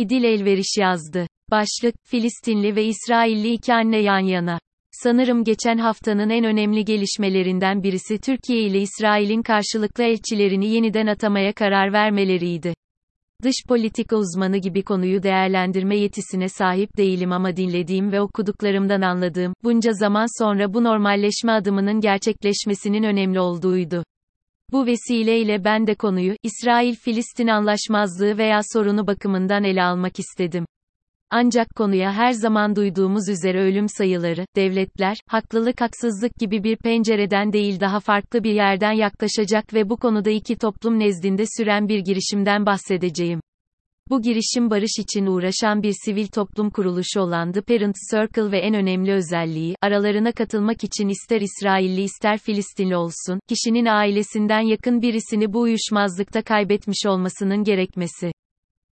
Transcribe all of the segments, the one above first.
İdil Elveriş yazdı. Başlık, Filistinli ve İsrailli iki anne yan yana. Sanırım geçen haftanın en önemli gelişmelerinden birisi Türkiye ile İsrail'in karşılıklı elçilerini yeniden atamaya karar vermeleriydi. Dış politika uzmanı gibi konuyu değerlendirme yetisine sahip değilim ama dinlediğim ve okuduklarımdan anladığım, bunca zaman sonra bu normalleşme adımının gerçekleşmesinin önemli olduğuydu. Bu vesileyle ben de konuyu, İsrail-Filistin anlaşmazlığı veya sorunu bakımından ele almak istedim. Ancak konuya her zaman duyduğumuz üzere ölüm sayıları, devletler, haklılık haksızlık gibi bir pencereden değil daha farklı bir yerden yaklaşacak ve bu konuda iki toplum nezdinde süren bir girişimden bahsedeceğim. Bu girişim barış için uğraşan bir sivil toplum kuruluşu olan The Parent Circle ve en önemli özelliği, aralarına katılmak için ister İsrailli ister Filistinli olsun, kişinin ailesinden yakın birisini bu uyuşmazlıkta kaybetmiş olmasının gerekmesi.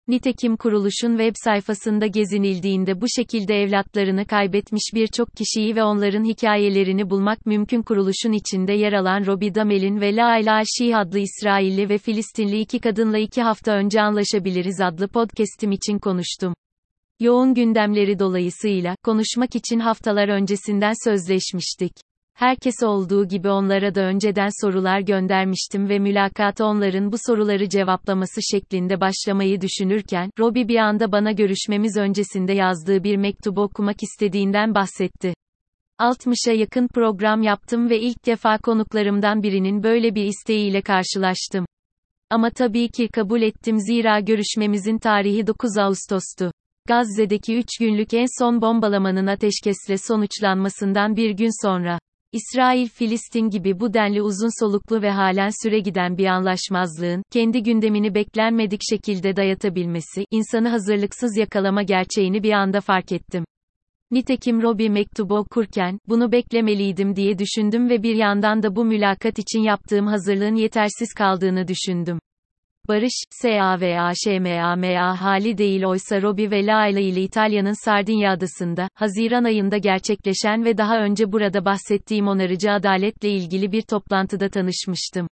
Nitekim kuruluşun web sayfasında gezinildiğinde bu şekilde evlatlarını kaybetmiş birçok kişiyi ve onların hikayelerini bulmak mümkün kuruluşun içinde yer alan Robi Damel'in ve Laila Al-Şih adlı İsrailli ve Filistinli iki kadınla iki hafta önce Anlaşabiliriz adlı podcast'im için konuştum. Yoğun gündemleri dolayısıyla, konuşmak için haftalar öncesinden sözleşmiştik. Herkes olduğu gibi onlara da önceden sorular göndermiştim ve mülakata onların bu soruları cevaplaması şeklinde başlamayı düşünürken, Robbie bir anda bana görüşmemiz öncesinde yazdığı bir mektubu okumak istediğinden bahsetti. 60'a yakın program yaptım ve ilk defa konuklarımdan birinin böyle bir isteğiyle karşılaştım. Ama tabii ki kabul ettim zira görüşmemizin tarihi 9 Ağustos'tu. Gazze'deki 3 günlük en son bombalamanın ateşkesle sonuçlanmasından bir gün sonra. İsrail-Filistin gibi bu denli uzun soluklu ve halen süre giden bir anlaşmazlığın, kendi gündemini beklenmedik şekilde dayatabilmesi, insanı hazırlıksız yakalama gerçeğini bir anda fark ettim. Nitekim Robbie mektubu okurken, bunu beklemeliydim diye düşündüm ve bir yandan da bu mülakat için yaptığım hazırlığın yetersiz kaldığını düşündüm. Barış, SAVAŞMAMA hali değil oysa Robi ve Laila ile İtalya'nın Sardinya adasında, Haziran ayında gerçekleşen ve daha önce burada bahsettiğim onarıcı adaletle ilgili bir toplantıda tanışmıştım.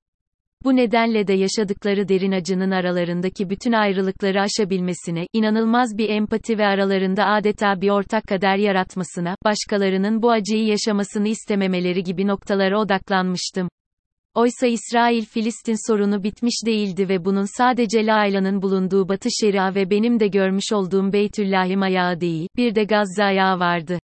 Bu nedenle de yaşadıkları derin acının aralarındaki bütün ayrılıkları aşabilmesine, inanılmaz bir empati ve aralarında adeta bir ortak kader yaratmasına, başkalarının bu acıyı yaşamasını istememeleri gibi noktalara odaklanmıştım. Oysa İsrail-Filistin sorunu bitmiş değildi ve bunun sadece Laila'nın bulunduğu Batı Şeria ve benim de görmüş olduğum Beytüllahim ayağı değil, bir de Gazze ayağı vardı.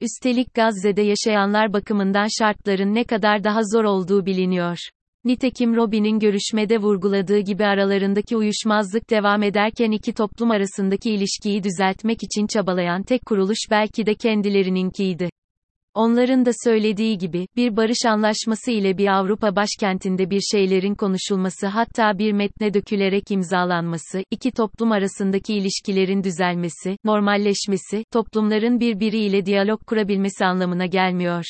Üstelik Gazze'de yaşayanlar bakımından şartların ne kadar daha zor olduğu biliniyor. Nitekim Robin'in görüşmede vurguladığı gibi aralarındaki uyuşmazlık devam ederken iki toplum arasındaki ilişkiyi düzeltmek için çabalayan tek kuruluş belki de kendilerininkiydi. Onların da söylediği gibi, bir barış anlaşması ile bir Avrupa başkentinde bir şeylerin konuşulması hatta bir metne dökülerek imzalanması, iki toplum arasındaki ilişkilerin düzelmesi, normalleşmesi, toplumların birbiriyle diyalog kurabilmesi anlamına gelmiyor.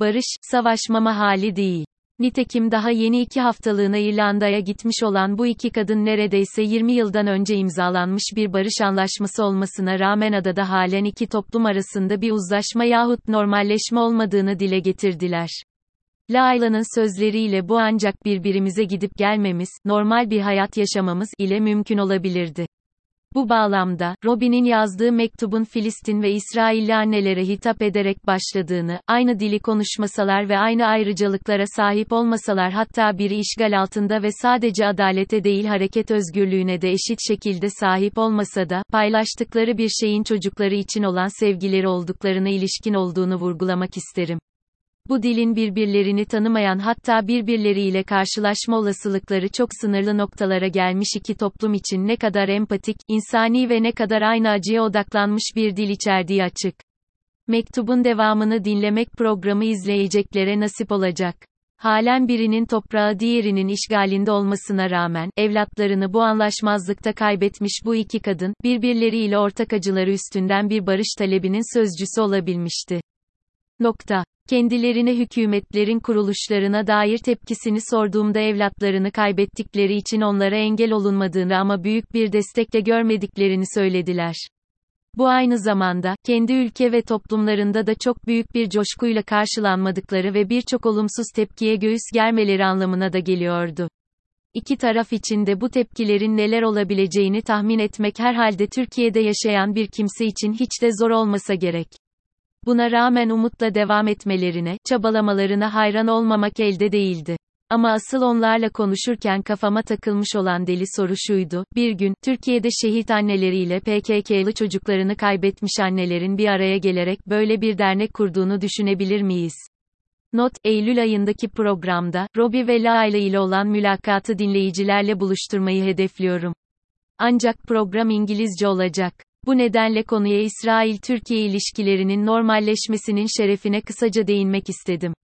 Barış, savaşmama hali değil. Nitekim daha yeni iki haftalığına İrlanda'ya gitmiş olan bu iki kadın neredeyse 20 yıldan önce imzalanmış bir barış anlaşması olmasına rağmen adada halen iki toplum arasında bir uzlaşma yahut normalleşme olmadığını dile getirdiler. Laila'nın sözleriyle bu ancak birbirimize gidip gelmemiz, normal bir hayat yaşamamız ile mümkün olabilirdi. Bu bağlamda, Robin'in yazdığı mektubun Filistin ve İsrailli annelere hitap ederek başladığını, aynı dili konuşmasalar ve aynı ayrıcalıklara sahip olmasalar hatta biri işgal altında ve sadece adalete değil hareket özgürlüğüne de eşit şekilde sahip olmasa da, paylaştıkları bir şeyin çocukları için olan sevgileri olduklarına ilişkin olduğunu vurgulamak isterim. Bu dilin birbirlerini tanımayan hatta birbirleriyle karşılaşma olasılıkları çok sınırlı noktalara gelmiş iki toplum için ne kadar empatik, insani ve ne kadar aynı acıya odaklanmış bir dil içerdiği açık. Mektubun devamını dinlemek programı izleyeceklere nasip olacak. Halen birinin toprağı diğerinin işgalinde olmasına rağmen, evlatlarını bu anlaşmazlıkta kaybetmiş bu iki kadın, birbirleriyle ortak acıları üstünden bir barış talebinin sözcüsü olabilmişti. Nokta. Kendilerine hükümetlerin kuruluşlarına dair tepkisini sorduğumda evlatlarını kaybettikleri için onlara engel olunmadığını ama büyük bir destekle görmediklerini söylediler. Bu aynı zamanda, kendi ülke ve toplumlarında da çok büyük bir coşkuyla karşılanmadıkları ve birçok olumsuz tepkiye göğüs germeleri anlamına da geliyordu. İki taraf için de bu tepkilerin neler olabileceğini tahmin etmek herhalde Türkiye'de yaşayan bir kimse için hiç de zor olmasa gerek. Buna rağmen umutla devam etmelerine, çabalamalarına hayran olmamak elde değildi. Ama asıl onlarla konuşurken kafama takılmış olan deli soru şuydu, bir gün, Türkiye'de şehit anneleriyle PKK'lı çocuklarını kaybetmiş annelerin bir araya gelerek böyle bir dernek kurduğunu düşünebilir miyiz? Not, Eylül ayındaki programda, Robbie ve Laila ile olan mülakatı dinleyicilerle buluşturmayı hedefliyorum. Ancak program İngilizce olacak. Bu nedenle konuya İsrail-Türkiye ilişkilerinin normalleşmesinin şerefine kısaca değinmek istedim.